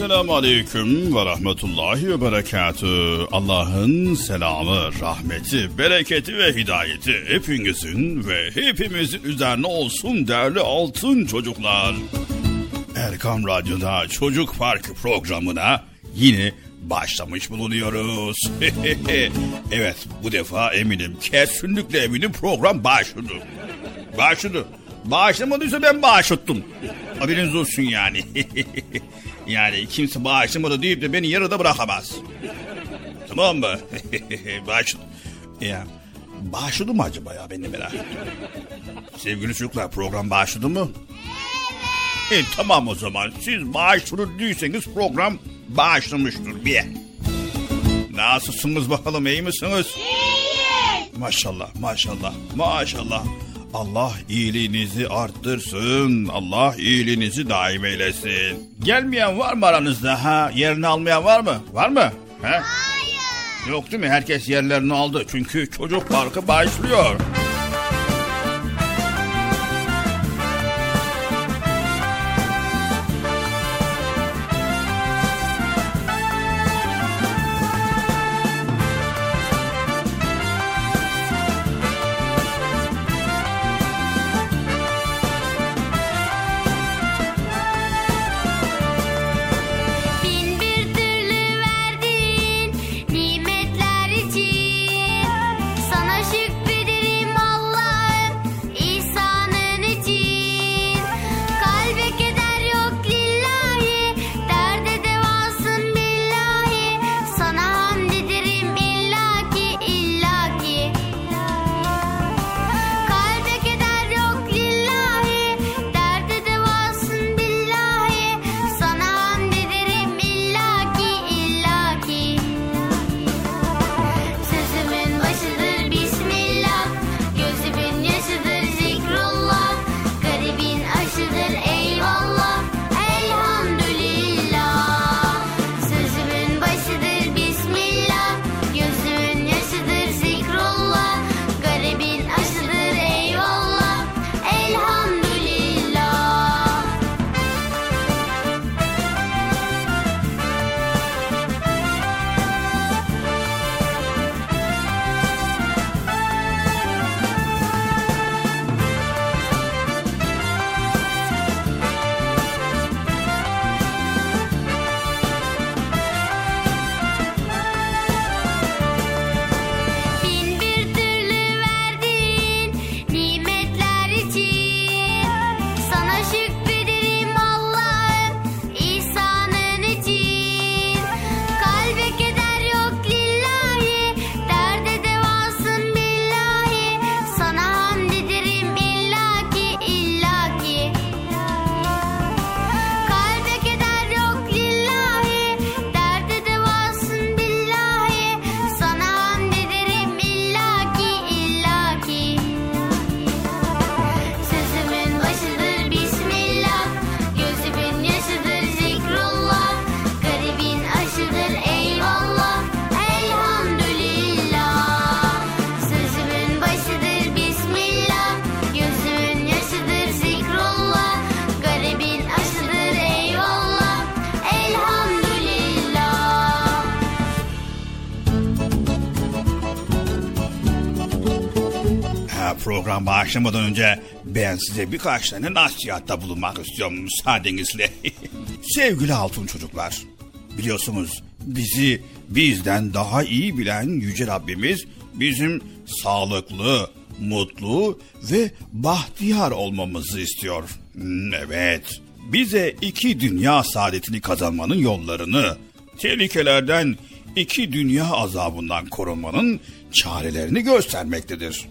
Esselamu Aleyküm ve Rahmetullahi ve Berekatü. Allah'ın selamı, rahmeti, bereketi ve hidayeti hepinizin ve hepimizin üzerine olsun değerli altın çocuklar. Erkam Radyo'da Çocuk Parkı programına yine başlamış bulunuyoruz. evet bu defa eminim kesinlikle eminim program başladı. Başladı. Bağışlamadıysa ben bağışlattım. Haberiniz olsun yani. yani kimse bağışlamadı deyip de beni yarıda bırakamaz. Tamam mı? Bağışladı. Ya, bağışladı mı acaba ya ben de merak. Sevgili çocuklar program bağışladı mı? Evet. E, tamam o zaman siz bağışladı değilseniz program bağışlamıştır bir. Nasılsınız bakalım iyi misiniz? İyiyiz. Maşallah maşallah maşallah. Allah iyiliğinizi arttırsın. Allah iyiliğinizi daim eylesin. Gelmeyen var mı aranızda ha? Yerini almayan var mı? Var mı? He? Hayır. Yok değil mi? Herkes yerlerini aldı. Çünkü çocuk parkı başlıyor. Program başlamadan önce ben size birkaç tane nasihatta bulunmak istiyorum müsaadenizle. Sevgili altın çocuklar, biliyorsunuz bizi bizden daha iyi bilen Yüce Rabbimiz bizim sağlıklı, mutlu ve bahtiyar olmamızı istiyor. Hmm, evet, bize iki dünya saadetini kazanmanın yollarını, tehlikelerden, iki dünya azabından korunmanın çarelerini göstermektedir.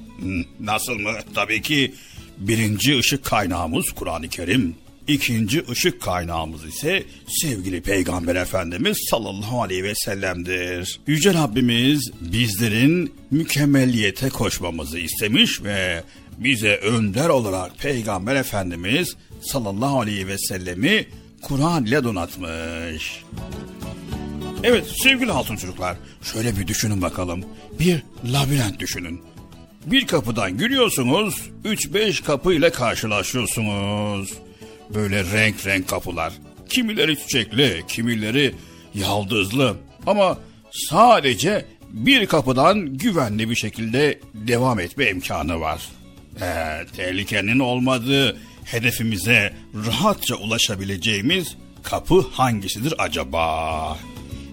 Nasıl mı? Tabii ki birinci ışık kaynağımız Kur'an-ı Kerim. İkinci ışık kaynağımız ise sevgili Peygamber Efendimiz sallallahu aleyhi ve sellem'dir. Yüce Rabbimiz bizlerin mükemmelliyete koşmamızı istemiş ve bize önder olarak Peygamber Efendimiz sallallahu aleyhi ve sellemi Kur'an ile donatmış. Evet sevgili altın çocuklar şöyle bir düşünün bakalım. Bir labirent düşünün. Bir kapıdan giriyorsunuz, 3-5 kapı ile karşılaşıyorsunuz. Böyle renk renk kapılar. Kimileri çiçekli, kimileri yaldızlı. Ama sadece bir kapıdan güvenli bir şekilde devam etme imkanı var. Ee, tehlikenin olmadığı hedefimize rahatça ulaşabileceğimiz kapı hangisidir acaba?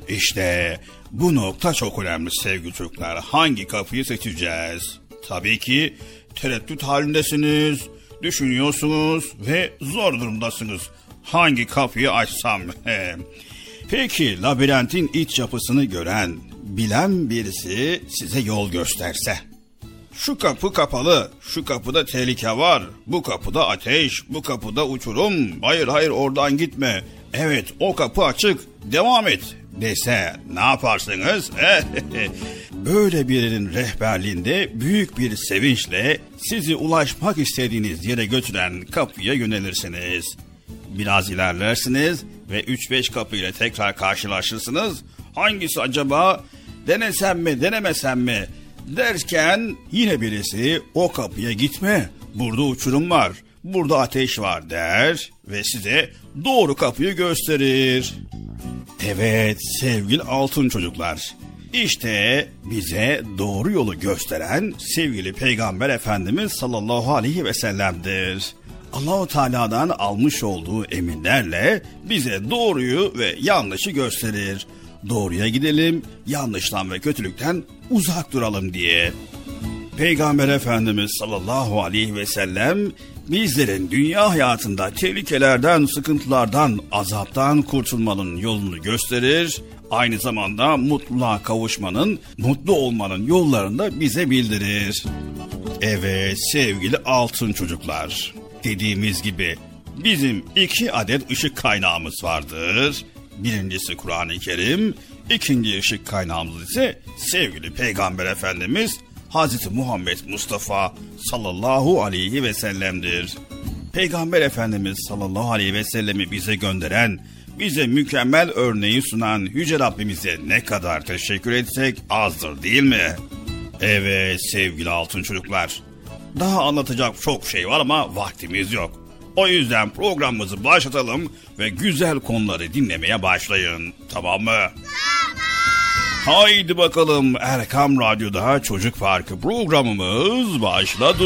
İşte bu nokta çok önemli sevgili çocuklar. Hangi kapıyı seçeceğiz? Tabii ki tereddüt halindesiniz, düşünüyorsunuz ve zor durumdasınız. Hangi kapıyı açsam? Peki labirentin iç yapısını gören, bilen birisi size yol gösterse. Şu kapı kapalı, şu kapıda tehlike var, bu kapıda ateş, bu kapıda uçurum, hayır hayır oradan gitme, evet o kapı açık, devam et dese ne yaparsınız? Böyle birinin rehberliğinde büyük bir sevinçle sizi ulaşmak istediğiniz yere götüren kapıya yönelirsiniz. Biraz ilerlersiniz ve 3-5 kapıyla tekrar karşılaşırsınız. Hangisi acaba? Denesem mi, denemesem mi? Derken yine birisi o kapıya gitme. Burada uçurum var, burada ateş var der ve size doğru kapıyı gösterir. Evet sevgili altın çocuklar. İşte bize doğru yolu gösteren sevgili Peygamber Efendimiz sallallahu aleyhi ve sellem'dir. Allahu Teala'dan almış olduğu eminlerle bize doğruyu ve yanlışı gösterir. Doğruya gidelim, yanlıştan ve kötülükten uzak duralım diye. Peygamber Efendimiz sallallahu aleyhi ve sellem bizlerin dünya hayatında tehlikelerden, sıkıntılardan, azaptan kurtulmanın yolunu gösterir. Aynı zamanda mutluluğa kavuşmanın, mutlu olmanın yollarını da bize bildirir. Evet sevgili altın çocuklar. Dediğimiz gibi bizim iki adet ışık kaynağımız vardır. Birincisi Kur'an-ı Kerim, ikinci ışık kaynağımız ise sevgili Peygamber Efendimiz Hazreti Muhammed Mustafa sallallahu aleyhi ve sellem'dir. Peygamber Efendimiz sallallahu aleyhi ve sellemi bize gönderen, bize mükemmel örneği sunan Yüce Rabbimize ne kadar teşekkür etsek azdır değil mi? Evet sevgili altın çocuklar. Daha anlatacak çok şey var ama vaktimiz yok. O yüzden programımızı başlatalım ve güzel konuları dinlemeye başlayın. Tamam mı? Tamam. Haydi bakalım Erkam Radyo'da Çocuk Parkı programımız başladı.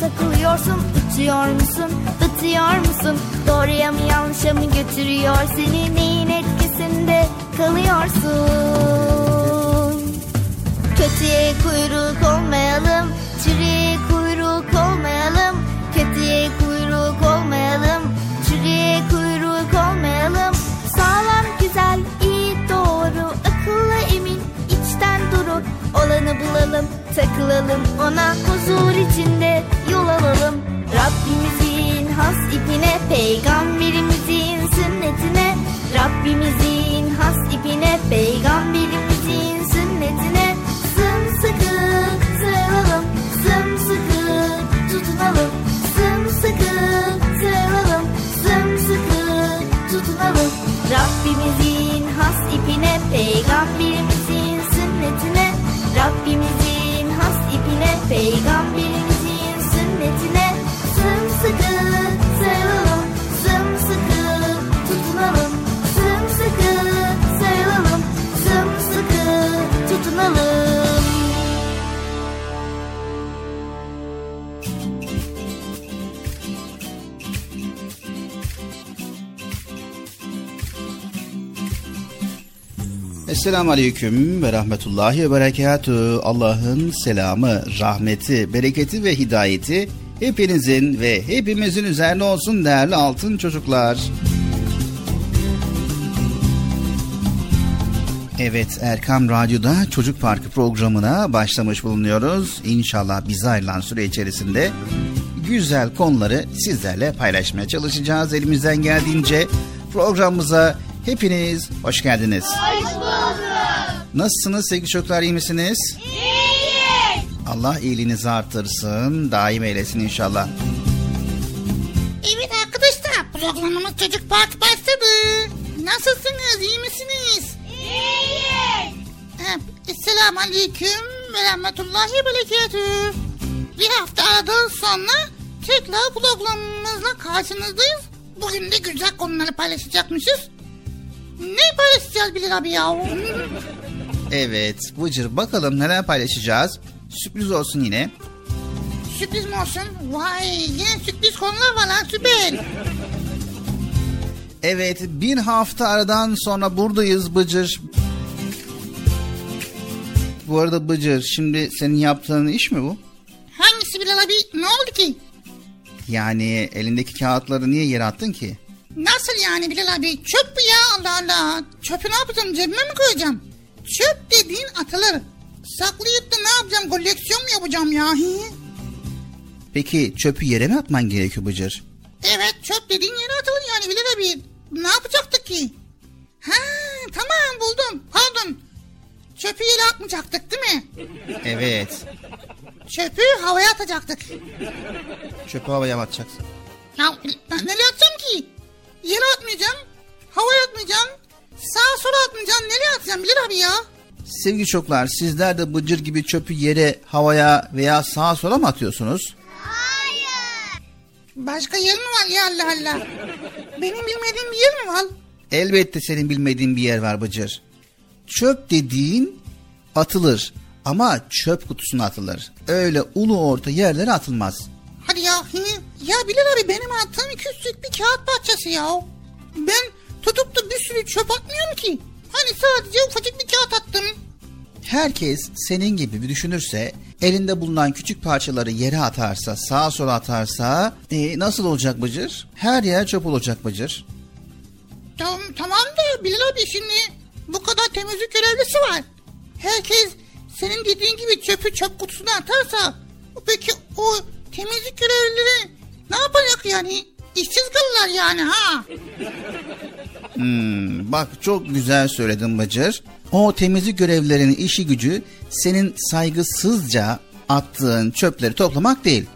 Takılıyorsun? Uçuyor musun, batıyor musun? Doğruya mı yanlışa mı götürüyor? Seni neyin etkisinde kalıyorsun? Kötüye kuyruk olmayalım, çürüye kuyruk olmayalım. Kötüye kuyruk olmayalım, çürüye kuyruk olmayalım. Sağlam, güzel, iyi, doğru, akıllı, emin, içten duru. Olanı bulalım, takılalım ona huzur içinde любимый Esselamu Aleyküm ve Rahmetullahi ve Berekatü. Allah'ın selamı, rahmeti, bereketi ve hidayeti hepinizin ve hepimizin üzerine olsun değerli altın çocuklar. Evet Erkam Radyo'da Çocuk Parkı programına başlamış bulunuyoruz. İnşallah bize ayrılan süre içerisinde güzel konuları sizlerle paylaşmaya çalışacağız. Elimizden geldiğince programımıza hepiniz hoş geldiniz. Hoş bulduk. Nasılsınız sevgili çocuklar iyi misiniz? İyiyiz. Allah iyiliğinizi artırsın, daim eylesin inşallah. Evet arkadaşlar programımız Çocuk Park başladı. Nasılsınız iyi misiniz? İyiyiz. Esselamu Aleyküm ve Rahmetullahi Berekatüh. Bir hafta aradan sonra tekrar programımızla karşınızdayız. Bugün de güzel konuları paylaşacakmışız. Ne paylaşacağız Bilal abi ya? Evet Bıcır bakalım neler paylaşacağız. Sürpriz olsun yine. Sürpriz mi olsun? Vay yine sürpriz konular var lan süper. Evet bir hafta aradan sonra buradayız Bıcır. Bu arada Bıcır şimdi senin yaptığın iş mi bu? Hangisi Bilal abi? Ne oldu ki? Yani elindeki kağıtları niye yere attın ki? Nasıl yani Bilal abi? Çöp bu ya Allah Allah. Çöpü ne yapacağım cebime mi koyacağım? Çöp dediğin atılır. Saklayıp da ne yapacağım? Koleksiyon mu yapacağım ya? Peki çöpü yere mi atman gerekiyor Bıcır? Evet çöp dediğin yere atılır yani Bilal abi. Ne yapacaktık ki? Ha tamam buldum. Pardon. Çöpü yere atmayacaktık değil mi? Evet. Çöpü havaya atacaktık. Çöpü havaya mı atacaksın? Ya ben nereye atacağım ki? Yere atmayacağım. Havaya atmayacağım. Sağa sola atmayacağım. Nereye atacağım Bilal abi ya? Sevgili çocuklar sizler de Bıcır gibi çöpü yere, havaya veya sağa sola mı atıyorsunuz? Başka yer mi var ya Allah Allah? Benim bilmediğim bir yer mi var? Elbette senin bilmediğin bir yer var Bıcır. Çöp dediğin atılır ama çöp kutusuna atılır. Öyle ulu orta yerlere atılmaz. Hadi ya. hı? Ya Bilal abi benim attığım küçük bir kağıt parçası ya. Ben tutup da bir sürü çöp atmıyorum ki. Hani sadece ufacık bir kağıt attım. Herkes senin gibi bir düşünürse, elinde bulunan küçük parçaları yere atarsa, sağa sola atarsa e, nasıl olacak Bıcır? Her yer çöp olacak Bıcır. Tamam, tamam da Bilal abi şimdi bu kadar temizlik görevlisi var. Herkes senin dediğin gibi çöpü çöp kutusuna atarsa peki o temizlik görevlileri ne yapacak yani? İşsiz kalırlar yani ha. Hmm, bak çok güzel söyledin Bıcır. O temizlik görevlilerinin işi gücü senin saygısızca attığın çöpleri toplamak değil.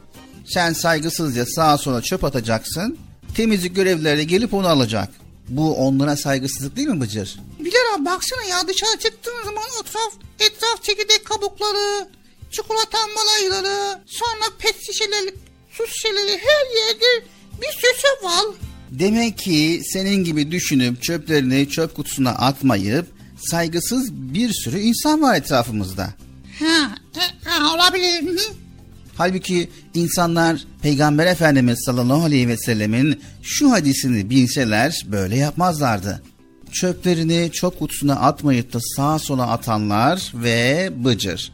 Sen saygısızca sağa sola çöp atacaksın. temizlik görevlileri gelip onu alacak. Bu onlara saygısızlık değil mi Bıcır? Bilal abi baksana ya dışarı çıktığın zaman etraf, etraf çekirdek kabukları, çikolata ambalayları, sonra pet şişeleri, su şişeleri her yerde bir sürü var. Demek ki senin gibi düşünüp çöplerini çöp kutusuna atmayıp saygısız bir sürü insan var etrafımızda. Ha, e, ha olabilir. Hı. Halbuki insanlar Peygamber Efendimiz sallallahu aleyhi ve sellemin şu hadisini bilseler böyle yapmazlardı. Çöplerini çöp kutusuna atmayıp da sağa sola atanlar ve bıcır.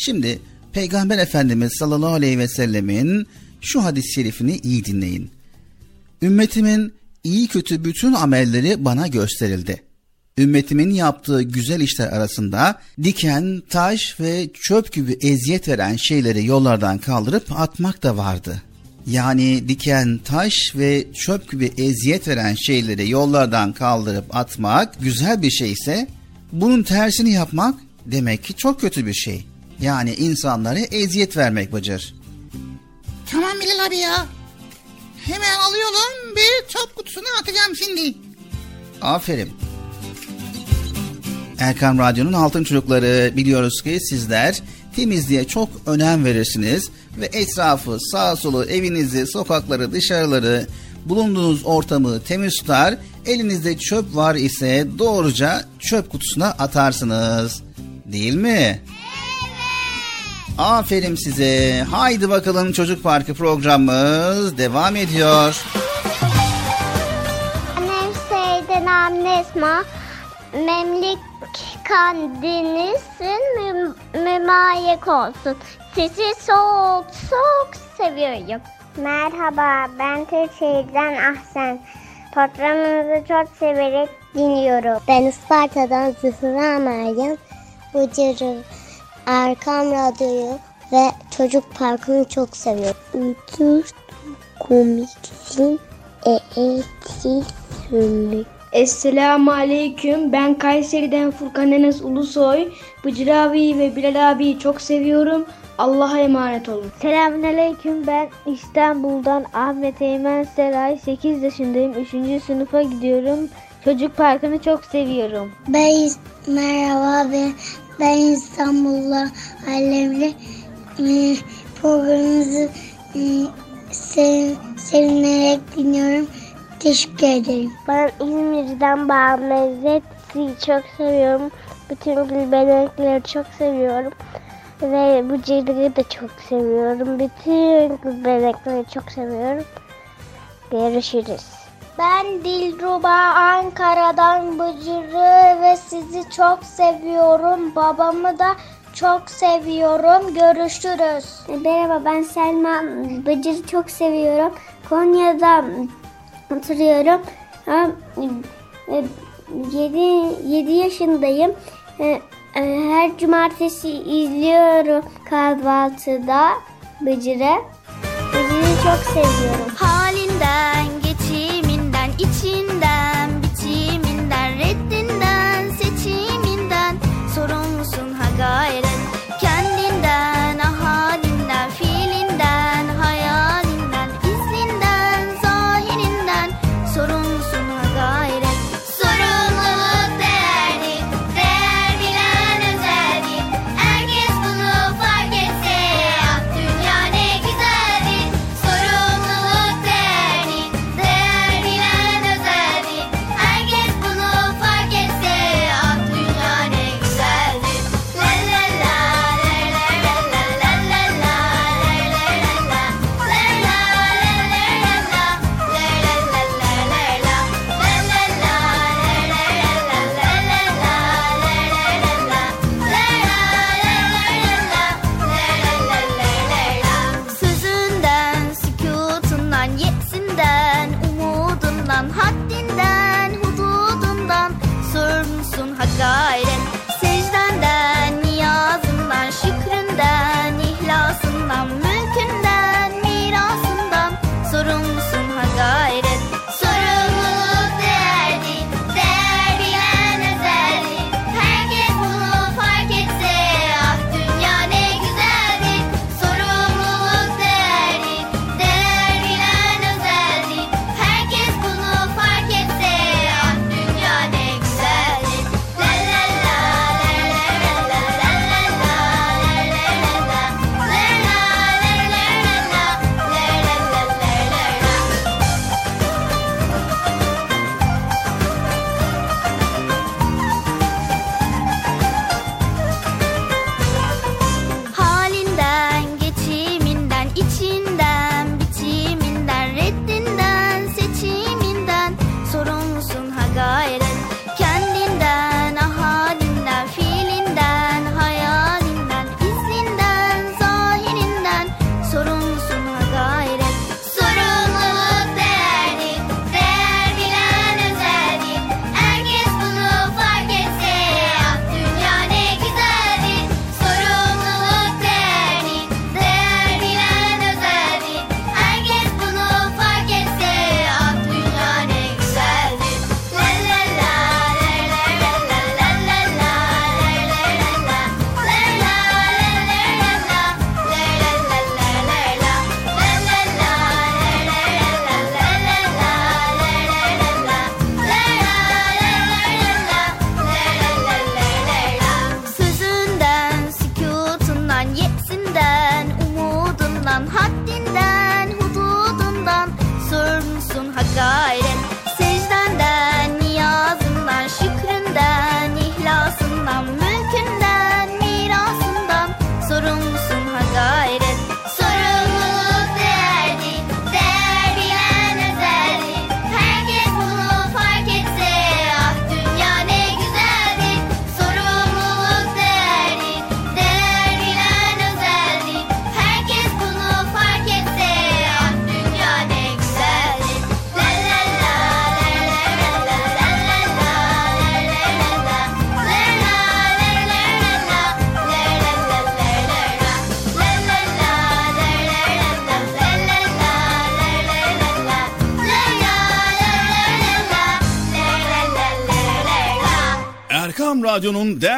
Şimdi Peygamber Efendimiz sallallahu aleyhi ve sellemin şu hadis-i şerifini iyi dinleyin. Ümmetimin iyi kötü bütün amelleri bana gösterildi. Ümmetimin yaptığı güzel işler arasında diken, taş ve çöp gibi eziyet veren şeyleri yollardan kaldırıp atmak da vardı. Yani diken, taş ve çöp gibi eziyet veren şeyleri yollardan kaldırıp atmak güzel bir şey ise bunun tersini yapmak demek ki çok kötü bir şey. Yani insanlara eziyet vermek Bıcır. Tamam Bilal abi ya. Hemen alıyorum bir çöp kutusuna atacağım şimdi. Aferin. Erkam Radyo'nun Altın Çocukları biliyoruz ki sizler temizliğe çok önem verirsiniz ve etrafı, sağ solu, evinizi, sokakları, dışarıları, bulunduğunuz ortamı temiz tutar. Elinizde çöp var ise doğruca çöp kutusuna atarsınız. Değil mi? Aferin size. Haydi bakalım Çocuk Parkı programımız devam ediyor. Annem Seyden anne Esma. Memlik kandinizin mü- mümayek olsun. Sizi çok çok seviyorum. Merhaba ben Türkiye'den Ahsen. Programınızı çok severek dinliyorum. Ben Isparta'dan Zühra Meryem. Bıcır'ı, Erkam Radyo'yu ve Çocuk Parkı'nı çok seviyorum. Ucuz, komiksin, e, eğitimli. Esselamu Aleyküm. Ben Kayseri'den Furkan Enes Ulusoy. Bıcır abi ve Bilal abiyi çok seviyorum. Allah'a emanet olun. Selamünaleyküm ben İstanbul'dan Ahmet Eymen Seray 8 yaşındayım 3. sınıfa gidiyorum çocuk parkını çok seviyorum Ben merhaba ben, ben İstanbul'da Alemli e, programınızı e, sev, sevinerek dinliyorum. Teşekkür ederim. Ben İzmir'den Bağmezzet'i çok seviyorum. Bütün gülbenekleri çok seviyorum. Ve bu cildiği de çok seviyorum. Bütün gülbenekleri çok seviyorum. Görüşürüz. Ben Dilruba Ankara'dan Bıcır'ı ve sizi çok seviyorum. Babamı da çok seviyorum. Görüşürüz. Merhaba ben Selma. Bıcır'ı çok seviyorum. Konya'da oturuyorum. 7, 7 yaşındayım. E, e, Her cumartesi izliyorum kahvaltıda Bıcır'ı. Bıcır'ı çok seviyorum. Halinden,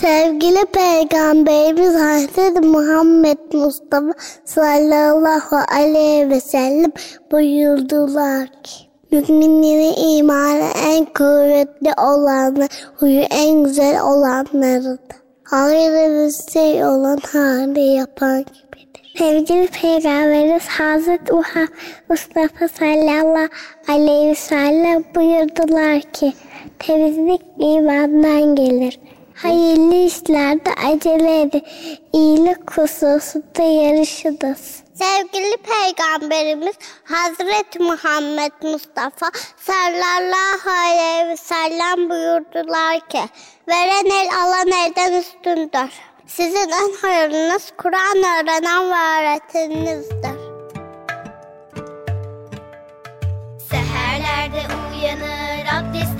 Sevgili Peygamberimiz Hazreti Muhammed Mustafa sallallahu aleyhi ve sellem buyurdular ki Müminlerin imanı en kuvvetli olanı, huyu en güzel olanlarıdır. Hayırlı bir şey olan hali yapan gibidir. Sevgili Peygamberimiz Hazreti Mustafa sallallahu aleyhi ve sellem buyurdular ki temizlik imandan gelir. Hayırlı işlerde acele edin. İyilik hususunda yarışınız. Sevgili Peygamberimiz Hazreti Muhammed Mustafa sallallahu aleyhi ve sellem buyurdular ki veren el alan elden üstündür. Sizin en hayırlınız Kur'an öğrenen ve öğreteninizdir. Seherlerde uyanır abdestini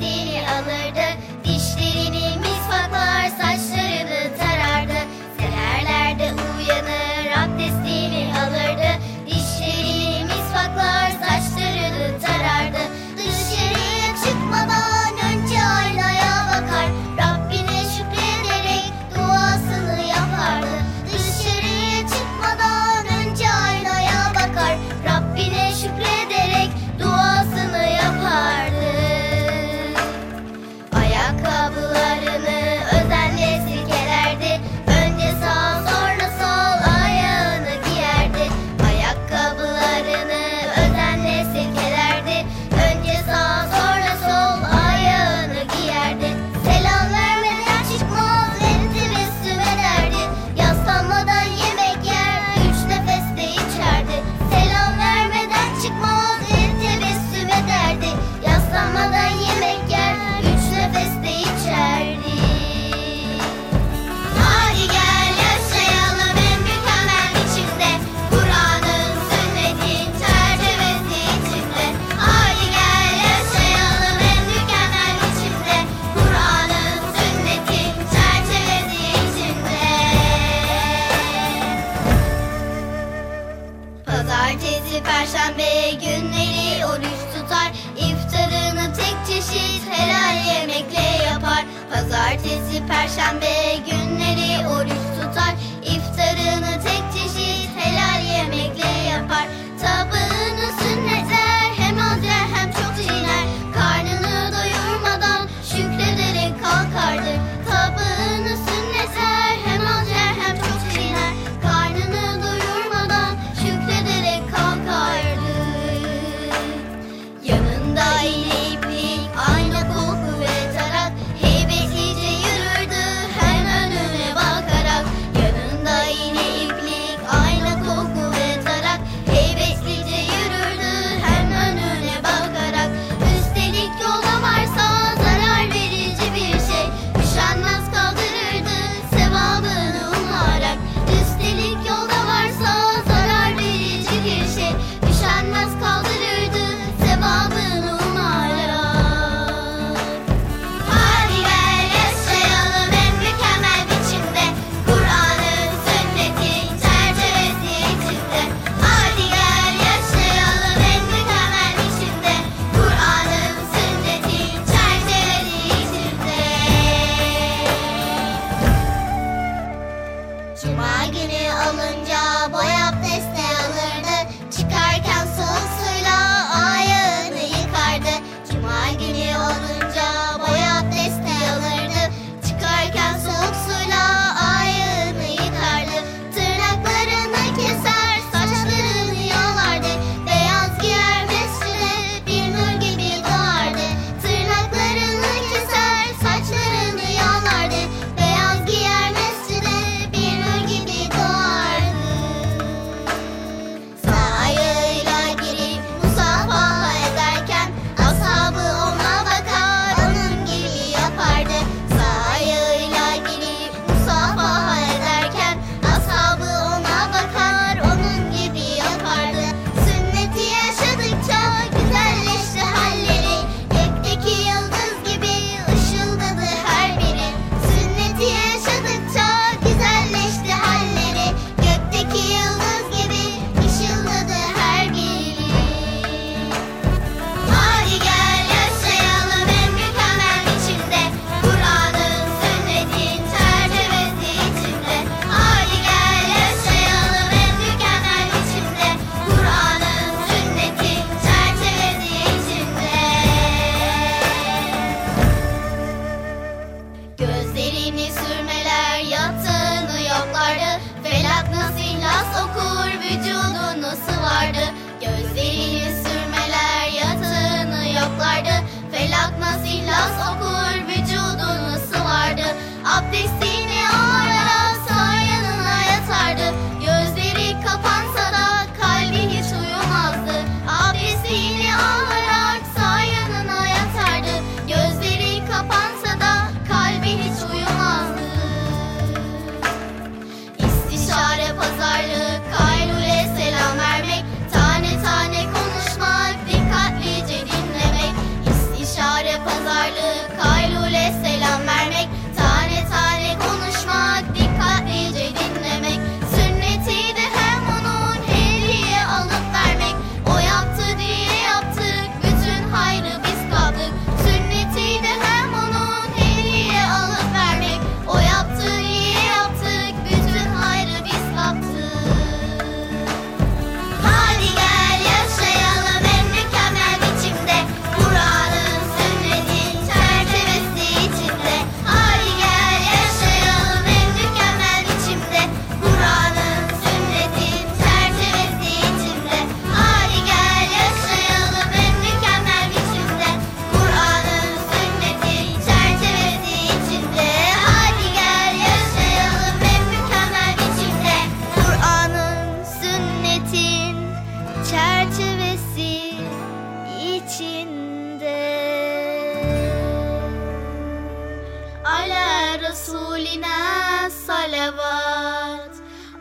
Resulina salavat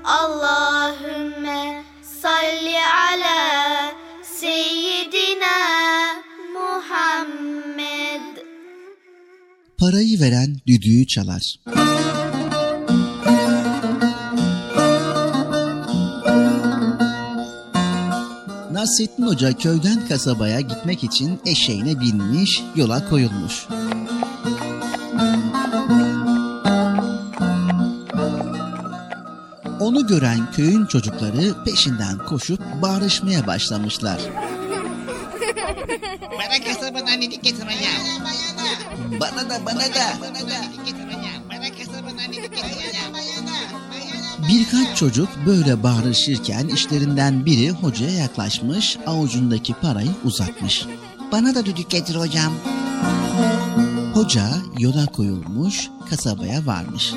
Allahümme salli ala seyyidina Muhammed Parayı veren düdüğü çalar. Nasrettin Hoca köyden kasabaya gitmek için eşeğine binmiş, yola koyulmuş. Bunu gören köyün çocukları peşinden koşup bağırışmaya başlamışlar. Bana kasabadan idik getir ya. Bana da bana da. Birkaç çocuk böyle bağırışırken işlerinden biri hocaya yaklaşmış, avucundaki parayı uzatmış. Bana da düdük getir hocam. Hoca yola koyulmuş, kasabaya varmış.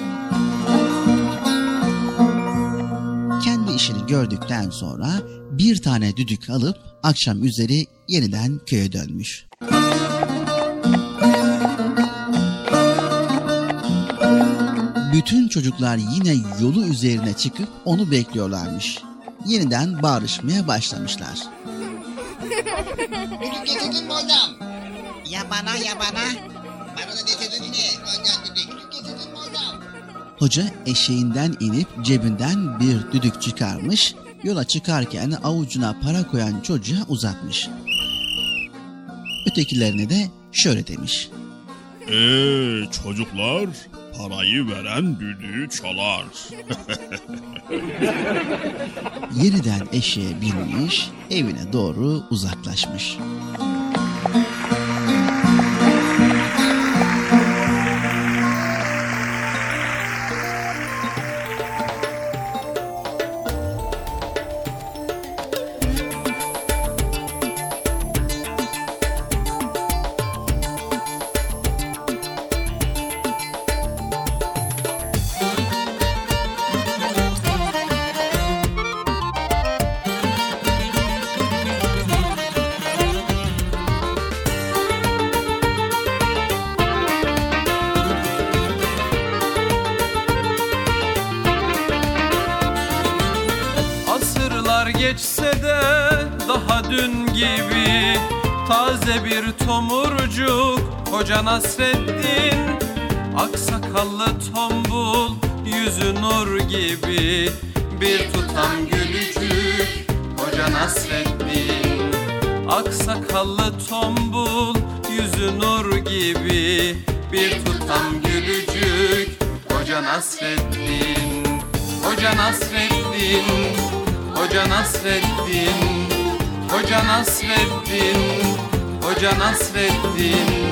İşini gördükten sonra bir tane düdük alıp akşam üzeri yeniden köye dönmüş. Bütün çocuklar yine yolu üzerine çıkıp onu bekliyorlarmış. Yeniden bağırışmaya başlamışlar. Düdük getirdin mi hocam? Ya bana ya bana. Bana da getirdin mi? Hocam düdük. Hoca eşeğinden inip cebinden bir düdük çıkarmış, yola çıkarken avucuna para koyan çocuğa uzatmış. Ötekilerine de şöyle demiş. Eee çocuklar parayı veren düdüğü çalar. Yeniden eşeğe binmiş, evine doğru uzaklaşmış. Hoca Nasreddin Aksakallı tombul Yüzü nur gibi. Bir tutam gülücük Hoca Nasreddin Aksakallı tombul Yüzü nur gibi. Bir tutam gülücük Hoca Nasreddin Hoca Nasreddin Hoca Nasreddin Hoca Nasreddin Hoca Nasreddin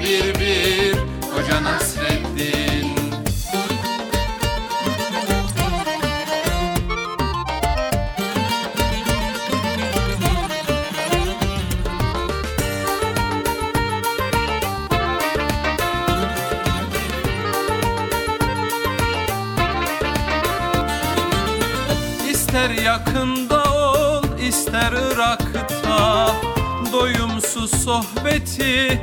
bir bir Hoca Nasreddin İster yakında ol ister Irak'ta Doyumsuz sohbeti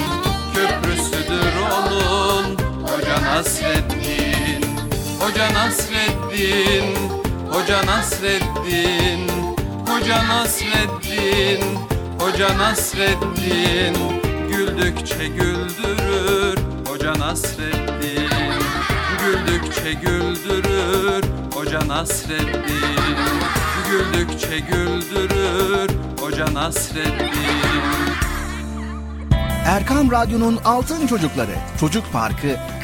Nasreddin Hoca Nasreddin Hoca Nasreddin Hoca Nasreddin Hoca Nasreddin. Güldükçe güldürür Hoca Nasreddin. Güldükçe güldürür Hoca Nasreddin. Güldükçe güldürür Hoca Nasreddin. Erkam Radyo'nun Altın Çocukları Çocuk Parkı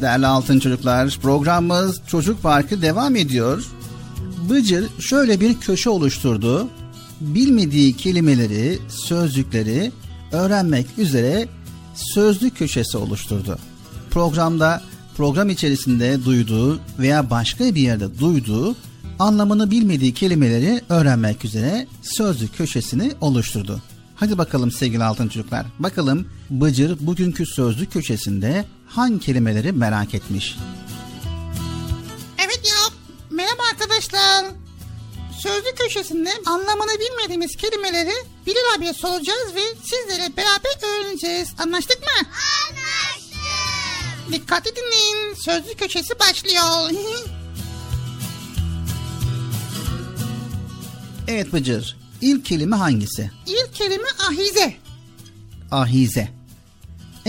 Değerli altın çocuklar programımız Çocuk Parkı devam ediyor. Bıcır şöyle bir köşe oluşturdu. Bilmediği kelimeleri, sözcükleri öğrenmek üzere sözlük köşesi oluşturdu. Programda program içerisinde duyduğu veya başka bir yerde duyduğu anlamını bilmediği kelimeleri öğrenmek üzere sözlük köşesini oluşturdu. Hadi bakalım sevgili altın çocuklar. Bakalım Bıcır bugünkü sözlük köşesinde hangi kelimeleri merak etmiş? Evet ya. Merhaba arkadaşlar. Sözlü köşesinde anlamını bilmediğimiz kelimeleri Bilal abiye soracağız ve sizlere beraber öğreneceğiz. Anlaştık mı? Anlaştık. Dikkatli dinleyin. Sözlü köşesi başlıyor. Evet Bıcır. İlk kelime hangisi? İlk kelime ahize. Ahize.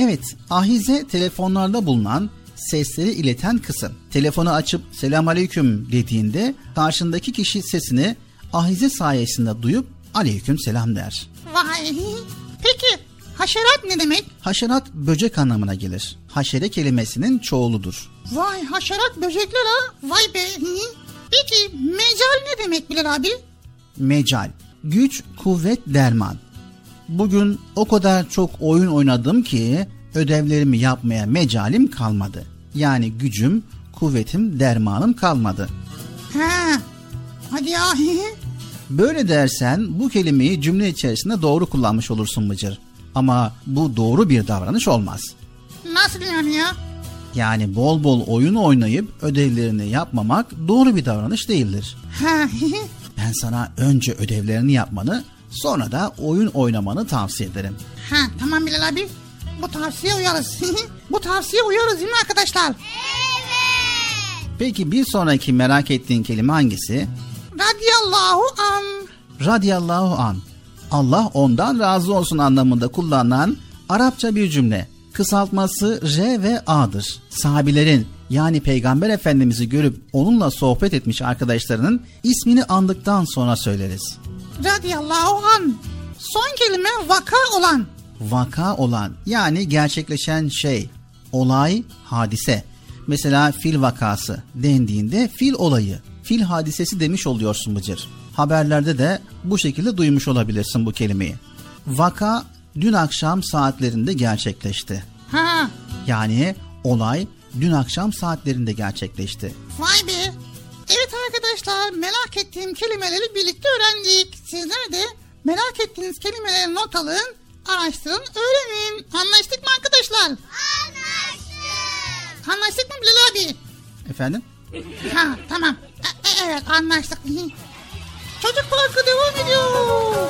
Evet, ahize telefonlarda bulunan sesleri ileten kısım. Telefonu açıp selam aleyküm dediğinde karşındaki kişi sesini ahize sayesinde duyup aleyküm selam der. Vay. Peki haşerat ne demek? Haşerat böcek anlamına gelir. Haşere kelimesinin çoğuludur. Vay haşerat böcekler ha. Vay be. Peki mecal ne demek Bilal abi? Mecal, güç, kuvvet, derman. Bugün o kadar çok oyun oynadım ki ödevlerimi yapmaya mecalim kalmadı. Yani gücüm, kuvvetim, dermanım kalmadı. Ha. Hadi ya. Böyle dersen bu kelimeyi cümle içerisinde doğru kullanmış olursun Bıcır. Ama bu doğru bir davranış olmaz. Nasıl yani ya? Yani bol bol oyun oynayıp ödevlerini yapmamak doğru bir davranış değildir. Ha. Ben sana önce ödevlerini yapmanı, sonra da oyun oynamanı tavsiye ederim. ha tamam Bilal abi. Bu tavsiye uyarız. Bu tavsiye uyarız değil mi arkadaşlar? Peki bir sonraki merak ettiğin kelime hangisi? Radiyallahu an. Radiyallahu an. Allah ondan razı olsun anlamında kullanılan Arapça bir cümle. Kısaltması R ve A'dır. Sahabilerin yani Peygamber Efendimiz'i görüp onunla sohbet etmiş arkadaşlarının ismini andıktan sonra söyleriz. Radiyallahu an. Son kelime vaka olan. Vaka olan yani gerçekleşen şey, olay, hadise. Mesela fil vakası dendiğinde fil olayı, fil hadisesi demiş oluyorsun Bıcır. Haberlerde de bu şekilde duymuş olabilirsin bu kelimeyi. Vaka dün akşam saatlerinde gerçekleşti. Ha. Yani olay dün akşam saatlerinde gerçekleşti. Vay be. Evet arkadaşlar merak ettiğim kelimeleri birlikte öğrendik. Sizler de merak ettiğiniz kelimeleri not alın, araştırın, öğrenin. Anlaştık mı arkadaşlar? Anlaştık. Anlaştık mı Bilal abi? Efendim? Ha tamam. E- e- evet anlaştık. Çocuk parkı devam ediyor.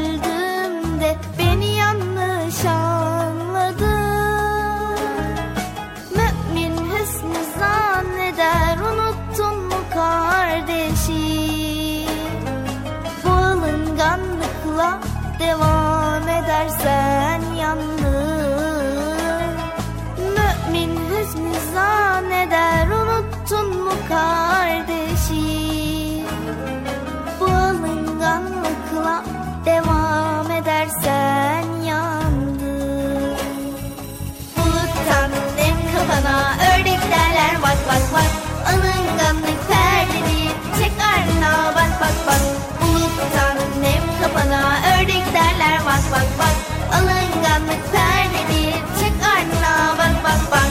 alınganlıkla devam edersen yandın Mümin hüsnü zanneder unuttun mu kardeşim Bu alınganlıkla devam edersen yandın Buluttan nem kafana ördek derler bak bak bak. Alınganlık perdeni çek ardına bak bak bak Nem kafana ördek derler. Bak bak bak. Alınganlık perdeni çek ardına. Bak bak bak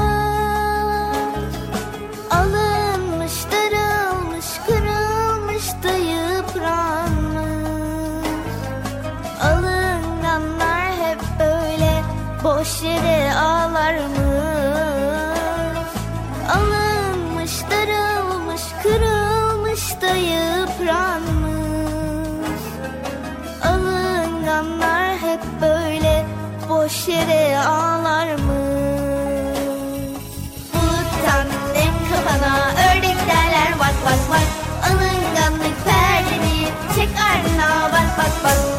boş yere ağlarmış Alınmış, darılmış, kırılmış da yıpranmış. Alınganlar hep böyle boş yere ağlarmış Buluttan dem kafana ördek derler bak bak bak. Alınganlık perdeni çek ardına bak bak bak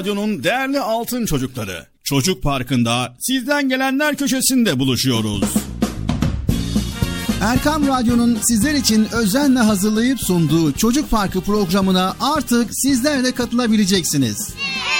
Radyo'nun değerli altın çocukları. Çocuk Parkı'nda sizden gelenler köşesinde buluşuyoruz. Erkam Radyo'nun sizler için özenle hazırlayıp sunduğu Çocuk Parkı programına artık sizler de katılabileceksiniz. Katılacaklar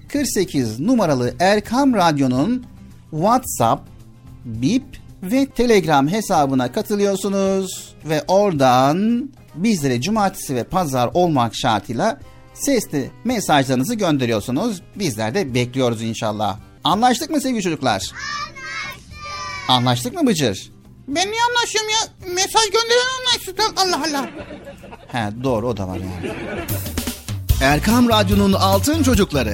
48 numaralı Erkam Radyo'nun WhatsApp, Bip ve Telegram hesabına katılıyorsunuz ve oradan bizlere cumartesi ve pazar olmak şartıyla sesli mesajlarınızı gönderiyorsunuz. Bizler de bekliyoruz inşallah. Anlaştık mı sevgili çocuklar? Anlaştık. Anlaştık mı Bıcır? Ben niye anlaşıyorum ya? Mesaj gönderen anlaşsın. Allah Allah. He doğru o da var yani. Erkam Radyo'nun Altın Çocukları.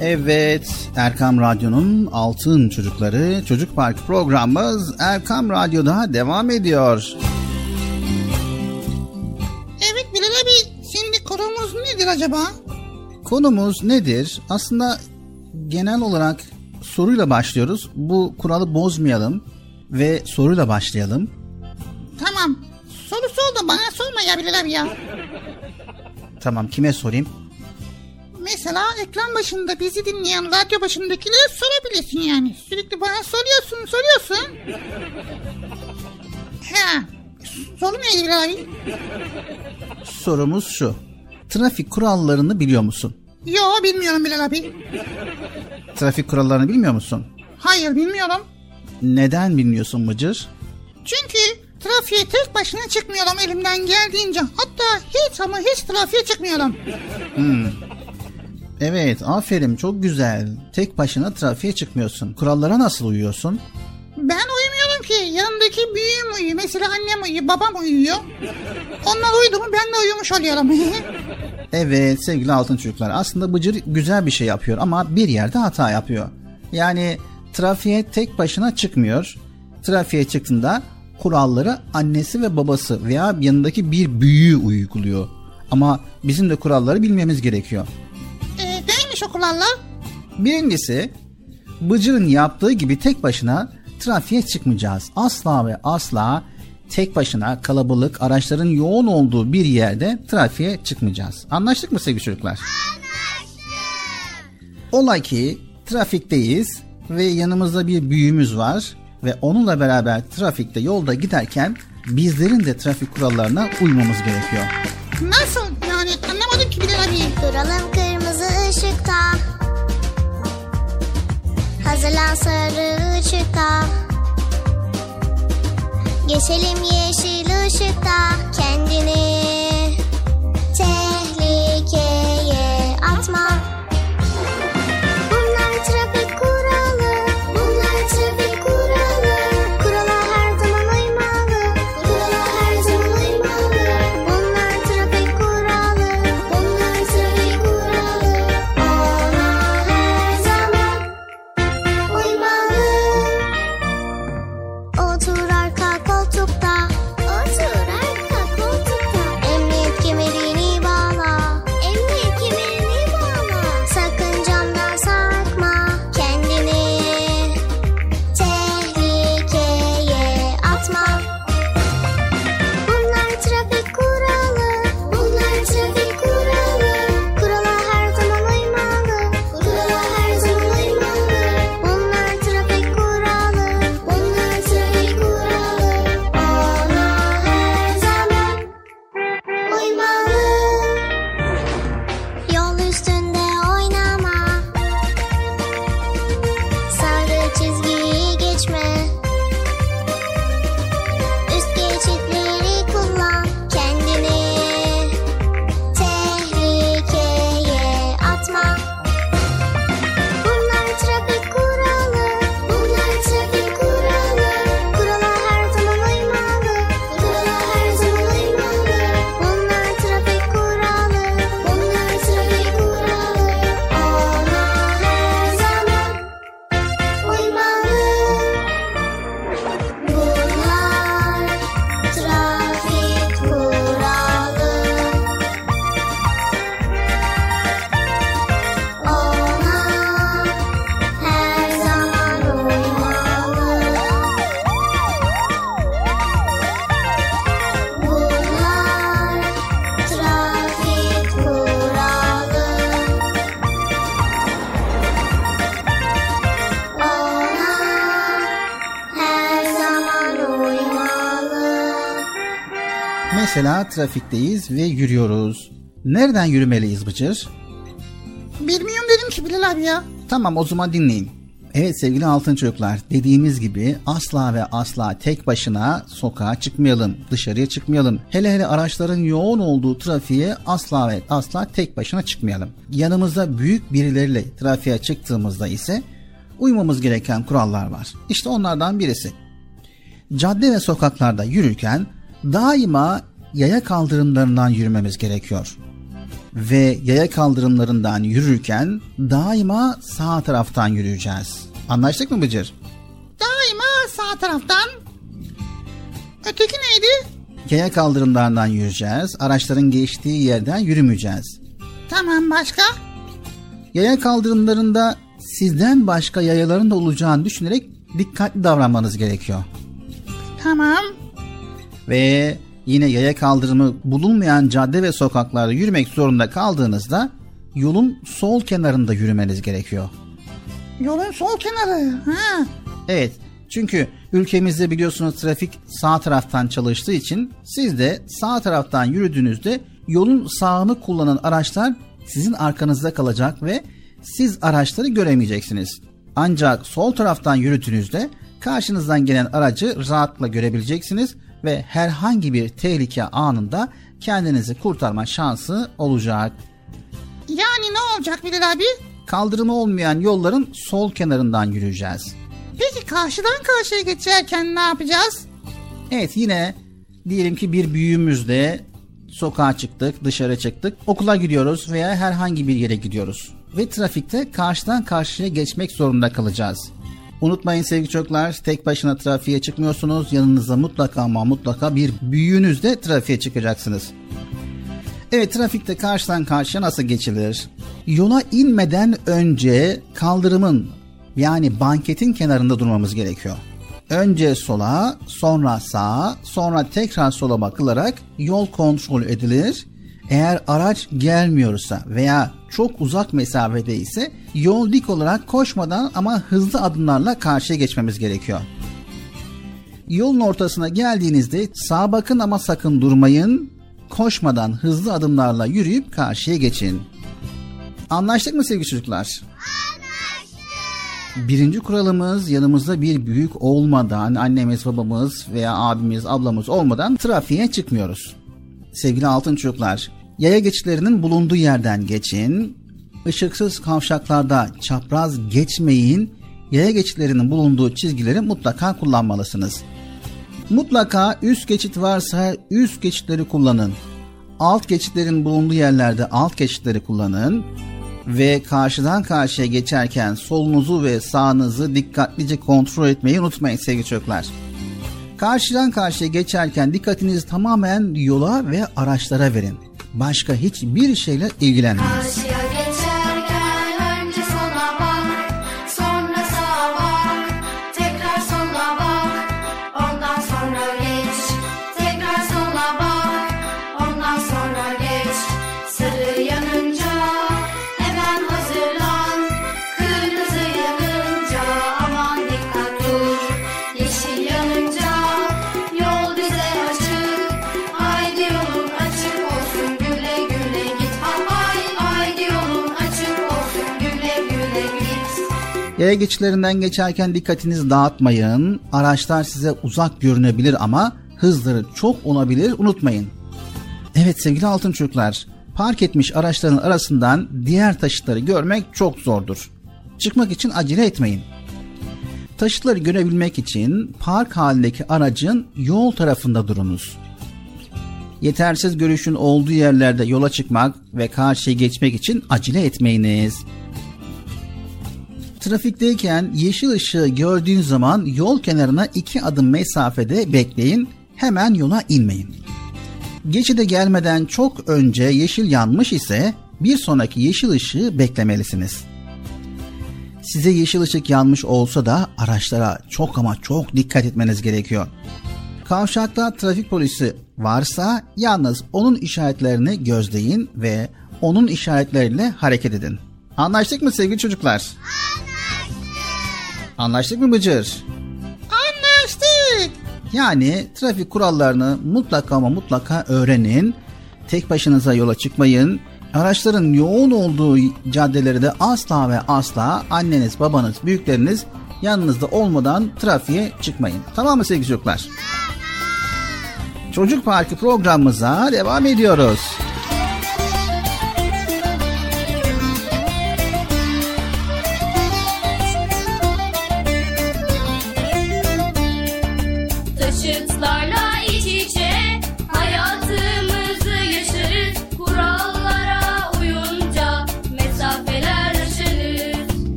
Evet, Erkam Radyo'nun Altın Çocukları Çocuk Park programımız Erkam Radyo'da devam ediyor. Evet Bilal abi şimdi konumuz nedir acaba? Konumuz nedir? Aslında genel olarak soruyla başlıyoruz. Bu kuralı bozmayalım ve soruyla başlayalım. Tamam. Soru sor da bana sorma ya Bilal abi ya. Tamam kime sorayım? Mesela ekran başında bizi dinleyen radyo başındakilere sorabilirsin yani. Sürekli bana soruyorsun soruyorsun. Ha. Soru neydi abi? Sorumuz şu. Trafik kurallarını biliyor musun? Yo bilmiyorum Bilal abi. Trafik kurallarını bilmiyor musun? Hayır bilmiyorum. Neden bilmiyorsun Mıcır? Çünkü trafiğe tek başına çıkmıyorum elimden geldiğince. Hatta hiç ama hiç trafiğe çıkmıyorum. Hmm. Evet aferin çok güzel. Tek başına trafiğe çıkmıyorsun. Kurallara nasıl uyuyorsun? Ben uyumuyorum ki yanımdaki büyüğüm uyuyor. Mesela annem uyuyor, babam uyuyor. Onlar uyudu mu ben de uyumuş oluyorum. Evet sevgili altın çocuklar aslında Bıcır güzel bir şey yapıyor ama bir yerde hata yapıyor. Yani trafiğe tek başına çıkmıyor. Trafiğe çıktığında kuralları annesi ve babası veya yanındaki bir büyüğü uyguluyor. Ama bizim de kuralları bilmemiz gerekiyor. Kurallar? Birincisi Bıcır'ın yaptığı gibi tek başına trafiğe çıkmayacağız. Asla ve asla tek başına kalabalık araçların yoğun olduğu bir yerde trafiğe çıkmayacağız. Anlaştık mı sevgili çocuklar? Anlaştık. Olay ki trafikteyiz ve yanımızda bir büyüğümüz var ve onunla beraber trafikte yolda giderken bizlerin de trafik kurallarına uymamız gerekiyor. Nasıl yani anlamadım ki Bilal abi. Duralım kırmızı ışıkta Hazırlan sarı ışıkta. Geçelim yeşil ışıkta. Kendini Mesela trafikteyiz ve yürüyoruz. Nereden yürümeliyiz Bıcır? Bilmiyorum dedim ki Bilal abi ya. Tamam o zaman dinleyin. Evet sevgili altın çocuklar dediğimiz gibi asla ve asla tek başına sokağa çıkmayalım, dışarıya çıkmayalım. Hele hele araçların yoğun olduğu trafiğe asla ve asla tek başına çıkmayalım. Yanımızda büyük birileriyle trafiğe çıktığımızda ise uymamız gereken kurallar var. İşte onlardan birisi. Cadde ve sokaklarda yürürken daima yaya kaldırımlarından yürümemiz gerekiyor ve yaya kaldırımlarından yürürken daima sağ taraftan yürüyeceğiz. Anlaştık mı Bıcır? Daima sağ taraftan. Öteki neydi? Yaya kaldırımlarından yürüyeceğiz. Araçların geçtiği yerden yürümeyeceğiz. Tamam başka? Yaya kaldırımlarında sizden başka yayaların da olacağını düşünerek dikkatli davranmanız gerekiyor. Tamam. Ve yine yaya kaldırımı bulunmayan cadde ve sokaklarda yürümek zorunda kaldığınızda yolun sol kenarında yürümeniz gerekiyor. Yolun sol kenarı. Ha. Evet çünkü ülkemizde biliyorsunuz trafik sağ taraftan çalıştığı için siz de sağ taraftan yürüdüğünüzde yolun sağını kullanan araçlar sizin arkanızda kalacak ve siz araçları göremeyeceksiniz. Ancak sol taraftan yürüdüğünüzde karşınızdan gelen aracı rahatlıkla görebileceksiniz ve herhangi bir tehlike anında kendinizi kurtarma şansı olacak. Yani ne olacak Bilal abi? Kaldırımı olmayan yolların sol kenarından yürüyeceğiz. Peki karşıdan karşıya geçerken ne yapacağız? Evet yine diyelim ki bir büyüğümüzle sokağa çıktık, dışarı çıktık, okula gidiyoruz veya herhangi bir yere gidiyoruz. Ve trafikte karşıdan karşıya geçmek zorunda kalacağız. Unutmayın sevgili çocuklar, tek başına trafiğe çıkmıyorsunuz. Yanınızda mutlaka ama mutlaka bir büyüğünüzle trafiğe çıkacaksınız. Evet trafikte karşıdan karşıya nasıl geçilir? Yola inmeden önce kaldırımın yani banketin kenarında durmamız gerekiyor. Önce sola, sonra sağa, sonra tekrar sola bakılarak yol kontrol edilir. Eğer araç gelmiyorsa veya çok uzak mesafede ise yol dik olarak koşmadan ama hızlı adımlarla karşıya geçmemiz gerekiyor. Yolun ortasına geldiğinizde sağa bakın ama sakın durmayın. Koşmadan hızlı adımlarla yürüyüp karşıya geçin. Anlaştık mı sevgili çocuklar? Birinci kuralımız yanımızda bir büyük olmadan annemiz babamız veya abimiz ablamız olmadan trafiğe çıkmıyoruz. Sevgili altın çocuklar yaya geçitlerinin bulunduğu yerden geçin. Işıksız kavşaklarda çapraz geçmeyin. Yaya geçitlerinin bulunduğu çizgileri mutlaka kullanmalısınız. Mutlaka üst geçit varsa üst geçitleri kullanın. Alt geçitlerin bulunduğu yerlerde alt geçitleri kullanın ve karşıdan karşıya geçerken solunuzu ve sağınızı dikkatlice kontrol etmeyi unutmayın sevgili çocuklar. Karşıdan karşıya geçerken dikkatinizi tamamen yola ve araçlara verin. Başka hiçbir şeyle ilgilenmeyin. Karşıya Yaya geçitlerinden geçerken dikkatinizi dağıtmayın. Araçlar size uzak görünebilir ama hızları çok olabilir unutmayın. Evet sevgili altın çocuklar, park etmiş araçların arasından diğer taşıtları görmek çok zordur. Çıkmak için acele etmeyin. Taşıtları görebilmek için park halindeki aracın yol tarafında durunuz. Yetersiz görüşün olduğu yerlerde yola çıkmak ve karşıya geçmek için acele etmeyiniz. Trafikteyken yeşil ışığı gördüğün zaman yol kenarına iki adım mesafede bekleyin, hemen yola inmeyin. Geçide gelmeden çok önce yeşil yanmış ise bir sonraki yeşil ışığı beklemelisiniz. Size yeşil ışık yanmış olsa da araçlara çok ama çok dikkat etmeniz gerekiyor. Kavşakta trafik polisi varsa yalnız onun işaretlerini gözleyin ve onun işaretleriyle hareket edin. Anlaştık mı sevgili çocuklar? Anlaştık mı Bıcır? Anlaştık. Yani trafik kurallarını mutlaka ama mutlaka öğrenin. Tek başınıza yola çıkmayın. Araçların yoğun olduğu caddeleri de asla ve asla anneniz, babanız, büyükleriniz yanınızda olmadan trafiğe çıkmayın. Tamam mı sevgili çocuklar? Çocuk Parkı programımıza devam ediyoruz.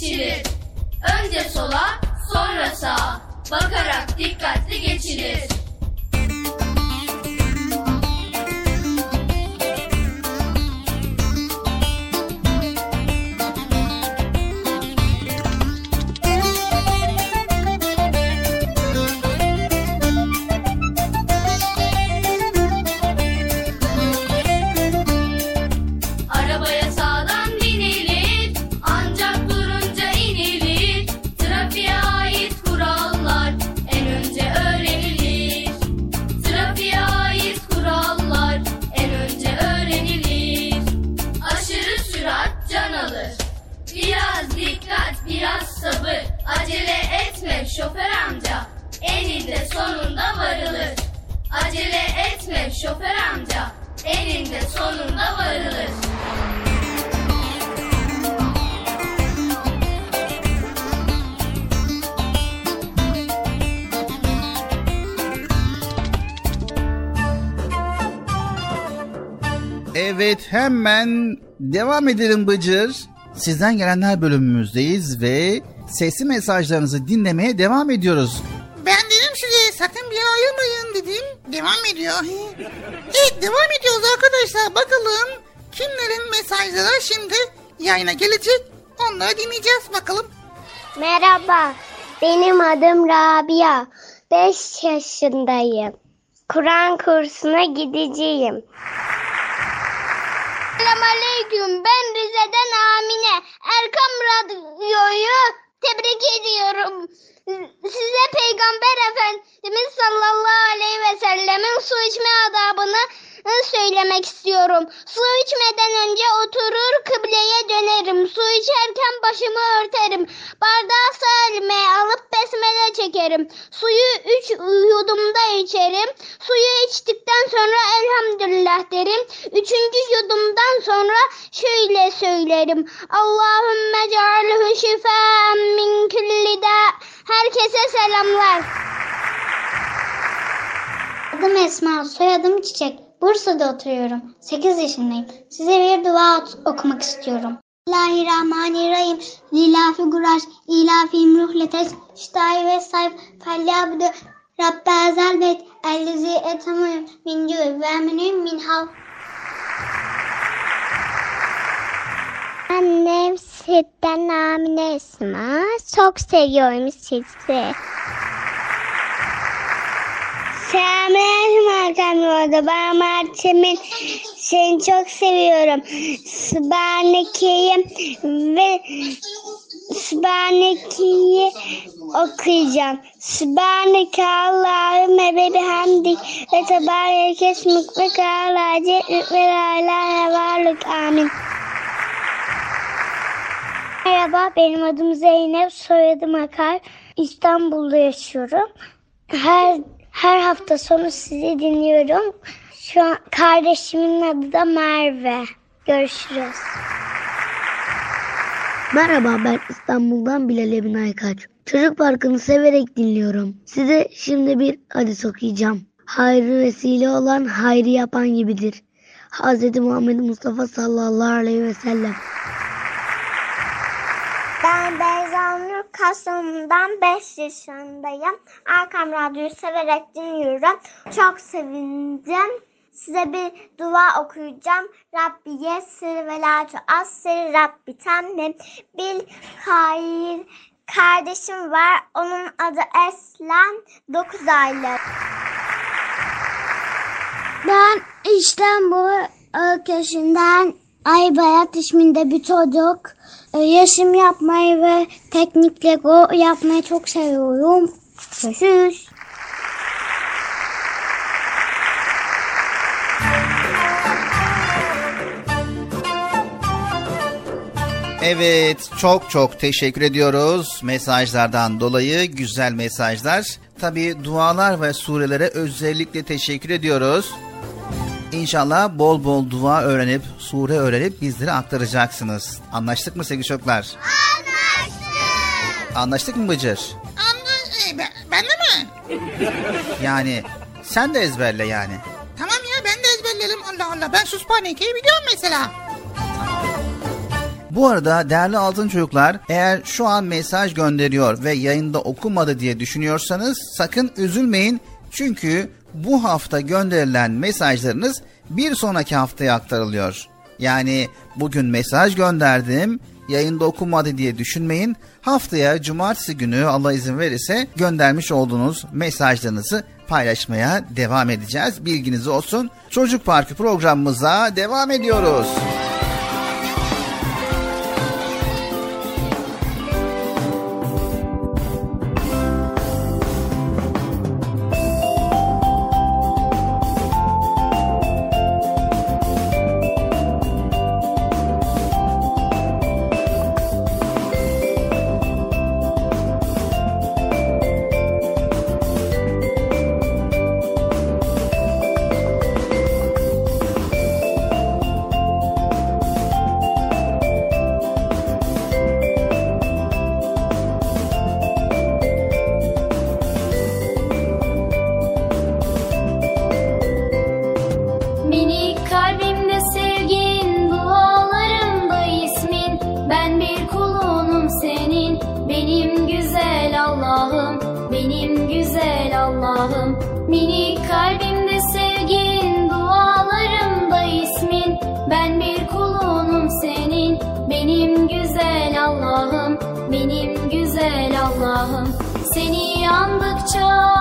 Geçilir. Önce sola, sonra sağa. Bakarak dikkatli geçilir. Sonunda varılır. Acele etme şoför amca, eninde sonunda varılır. Evet hemen devam edelim Bıcır. Sizden gelenler bölümümüzdeyiz ve sesli mesajlarınızı dinlemeye devam ediyoruz. Ben dedim size sakın bir yere ayrılmayın dedim. Devam ediyor. Evet devam ediyoruz arkadaşlar. Bakalım kimlerin mesajları şimdi yayına gelecek. Onları dinleyeceğiz bakalım. Merhaba, benim adım Rabia. 5 yaşındayım. Kur'an kursuna gideceğim. Selamünaleyküm. Ben Rize'den Amine. Erkam Radyo'yu tebrik ediyorum. Size Peygamber Efendimiz sallallahu aleyhi ve sellemin su içme adabını söylemek istiyorum. Su içmeden önce oturur kıbleye dönerim. Su içerken başımı örterim. Bardağı sağ elime alıp besmele çekerim. Suyu üç yudumda içerim. Suyu içtikten sonra elhamdülillah derim. Üçüncü yudumdan sonra şöyle söylerim. Allahümme cealhu şifaen min külli da. Herkese selamlar. Adım Esma, soyadım Çiçek. Bursa'da oturuyorum. 8 yaşındayım. Size bir dua okumak istiyorum. Bismillahirrahmanirrahim. Lilafi guraş, ilafim ruhletes, şitayi ve sayf, felyabdu, Rabbe ezel beyt, ellezi etamuyum, min cüv ve minüm min hav. Annem sizden Amine Esma. Çok seviyorum sizi. Selamünaleyküm arkadaşlar. Ben Mert'imin seni çok seviyorum. Sübhaneke'yi ve Sübhaneke'yi okuyacağım. Sübhaneke Allahümme ve bihamdik ve tebarek esmik ve kâlâce ve la ilahe varlık. Amin. Merhaba, benim adım Zeynep, soyadım Akar. İstanbul'da yaşıyorum. Her her hafta sonu sizi dinliyorum. Şu an kardeşimin adı da Merve. Görüşürüz. Merhaba ben İstanbul'dan Bilal Emin Aykaç. Çocuk Parkı'nı severek dinliyorum. Size şimdi bir hadis okuyacağım. Hayrı vesile olan hayrı yapan gibidir. Hz. Muhammed Mustafa sallallahu aleyhi ve sellem. Kastamonu'dan 5 yaşındayım. Arkam Radyo'yu severek dinliyorum. Çok sevindim. Size bir dua okuyacağım. Rabbi yessir ve la tuassir Rabbi temmim bil hayır. Kardeşim var. Onun adı Eslen. 9 aylık. Ben İstanbul ülkesinden Aybayat isminde bir çocuk. Ee, Resim yapmayı ve teknik Lego yapmayı çok seviyorum. Görüşürüz. Evet çok çok teşekkür ediyoruz mesajlardan dolayı güzel mesajlar. Tabi dualar ve surelere özellikle teşekkür ediyoruz. İnşallah bol bol dua öğrenip sure öğrenip bizlere aktaracaksınız. Anlaştık mı sevgili çocuklar? Anlaştık. Anlaştık mı Bıcır? Anla, e, ben, ben de mi? Yani sen de ezberle yani. Tamam ya ben de ezberlerim. Allah Allah ben Suspaneke'yi biliyorum mesela. Bu arada değerli altın çocuklar eğer şu an mesaj gönderiyor ve yayında okumadı diye düşünüyorsanız sakın üzülmeyin. Çünkü bu hafta gönderilen mesajlarınız bir sonraki haftaya aktarılıyor. Yani bugün mesaj gönderdim yayında okumadı diye düşünmeyin. Haftaya cumartesi günü Allah izin verirse göndermiş olduğunuz mesajlarınızı paylaşmaya devam edeceğiz. Bilginiz olsun. Çocuk Parkı programımıza devam ediyoruz. benim Benim güzel Allah'ım. Seni andıkça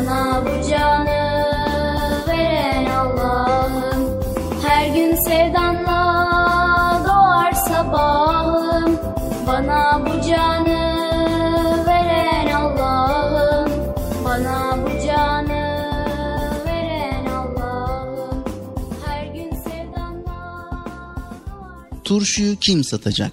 Bana bu canı veren Allah'ım. Her gün sevdanla doğar sabahım. Bana bu canı veren Allah'ım. Bana bu canı veren Allah'ım. Her gün sevdanla Turşuyu kim satacak?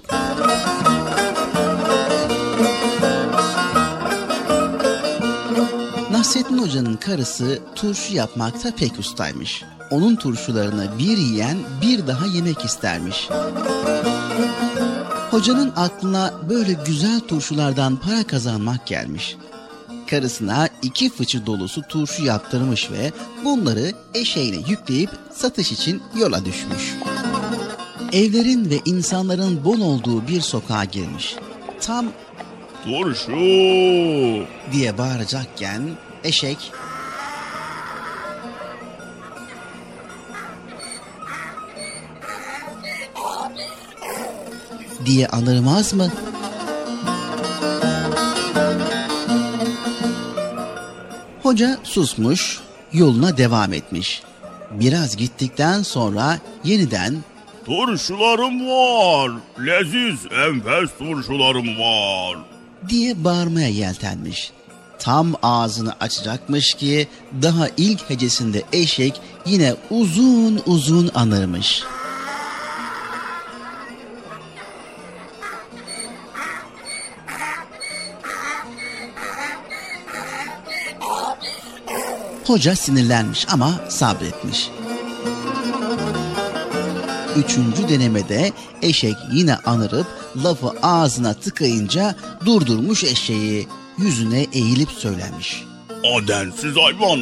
Hoca'nın karısı turşu yapmakta pek ustaymış. Onun turşularını bir yiyen bir daha yemek istermiş. Hocanın aklına böyle güzel turşulardan para kazanmak gelmiş. Karısına iki fıçı dolusu turşu yaptırmış ve bunları eşeğine yükleyip satış için yola düşmüş. Evlerin ve insanların bol olduğu bir sokağa girmiş. Tam Turşu diye bağıracakken eşek diye anırmaz mı? Hoca susmuş, yoluna devam etmiş. Biraz gittikten sonra yeniden Turşularım var. Leziz enfes turşularım var. diye bağırmaya yeltenmiş. Tam ağzını açacakmış ki daha ilk hecesinde eşek yine uzun uzun anırmış. Hoca sinirlenmiş ama sabretmiş. Üçüncü denemede eşek yine anırıp lafı ağzına tıkayınca durdurmuş eşeği. Yüzüne eğilip söylemiş. O densiz hayvan.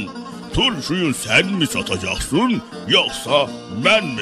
Turşuyu sen mi satacaksın yoksa ben mi?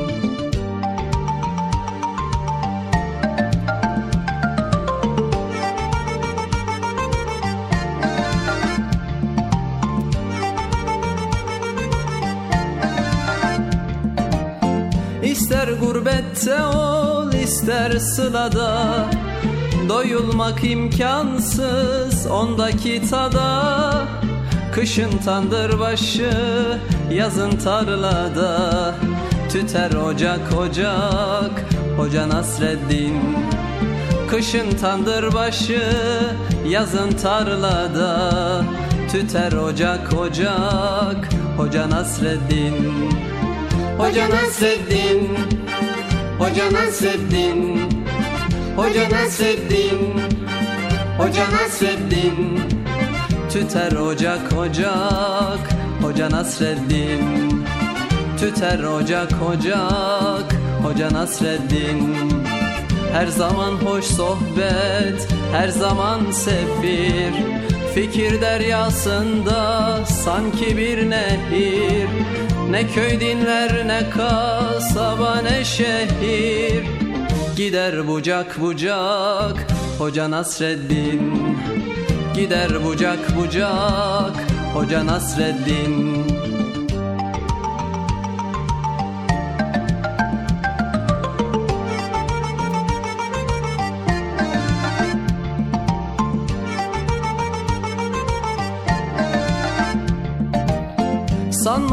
gurbette ol ister sılada Doyulmak imkansız ondaki tada. Kışın tandır başı yazın tarlada. Tüter ocak ocak Hoca Nasreddin. Kışın tandır başı yazın tarlada. Tüter ocak ocak Hoca Nasreddin. Hoca Nasreddin Hoca Nasreddin. Hoca Nasreddin. Hoca Nasreddin. Tüter ocak ocak. Hoca Nasreddin. Tüter ocak ocak. Hoca Nasreddin. Her zaman hoş sohbet Her zaman sefir. Fikir deryasında sanki bir nehir Ne köy dinler ne kasaba ne şehir. Gider bucak bucak Hoca Nasreddin. Gider bucak bucak Hoca Nasreddin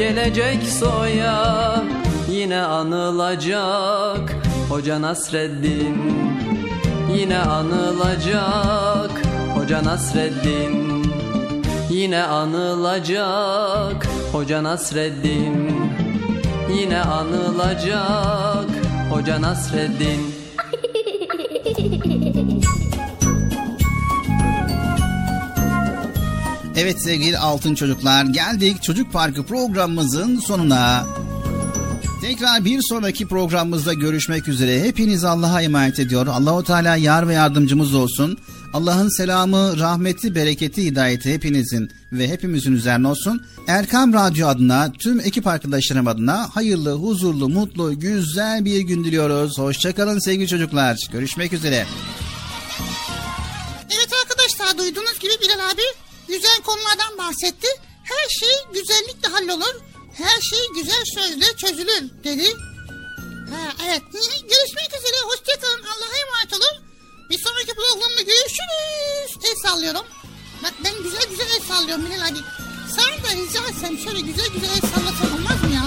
gelecek soya Yine anılacak. Hoca Nasreddin Yine anılacak. Hoca Nasreddin Yine anılacak. Hoca Nasreddin Yine anılacak. Hoca Nasreddin Evet sevgili altın çocuklar geldik Çocuk Parkı programımızın sonuna. Tekrar bir sonraki programımızda görüşmek üzere. Hepiniz Allah'a emanet ediyor. Allahu Teala yar ve yardımcımız olsun. Allah'ın selamı, rahmeti, bereketi, hidayeti hepinizin ve hepimizin üzerine olsun. Erkam Radyo adına, tüm ekip arkadaşlarım adına hayırlı, huzurlu, mutlu, güzel bir gün diliyoruz. Hoşçakalın sevgili çocuklar. Görüşmek üzere. Evet arkadaşlar duyduğunuz gibi Bilal abi güzel konulardan bahsetti. Her şey güzellikle hallolur. Her şey güzel sözle çözülür dedi. Ha, evet görüşmek üzere hoşçakalın Allah'a emanet olun. Bir sonraki programda görüşürüz. El sallıyorum. Bak ben güzel güzel el sallıyorum Bilal hadi. Sen de rica etsem şöyle güzel güzel el sallasan olmaz mı ya?